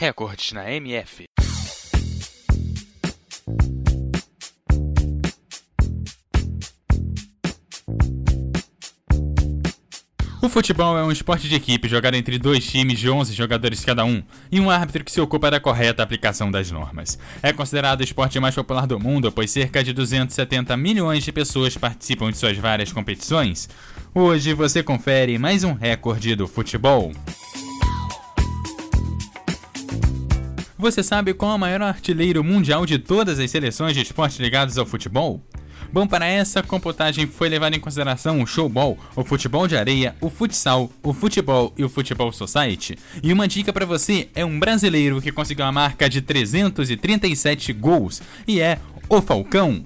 Recordes na MF. O futebol é um esporte de equipe jogado entre dois times de 11 jogadores cada um e um árbitro que se ocupa da correta aplicação das normas. É considerado o esporte mais popular do mundo, pois cerca de 270 milhões de pessoas participam de suas várias competições. Hoje você confere mais um recorde do futebol. Você sabe qual é o maior artilheiro mundial de todas as seleções de esportes ligados ao futebol? Bom, para essa computagem foi levado em consideração o showball, o futebol de areia, o futsal, o futebol e o futebol society. E uma dica para você é um brasileiro que conseguiu a marca de 337 gols e é o Falcão.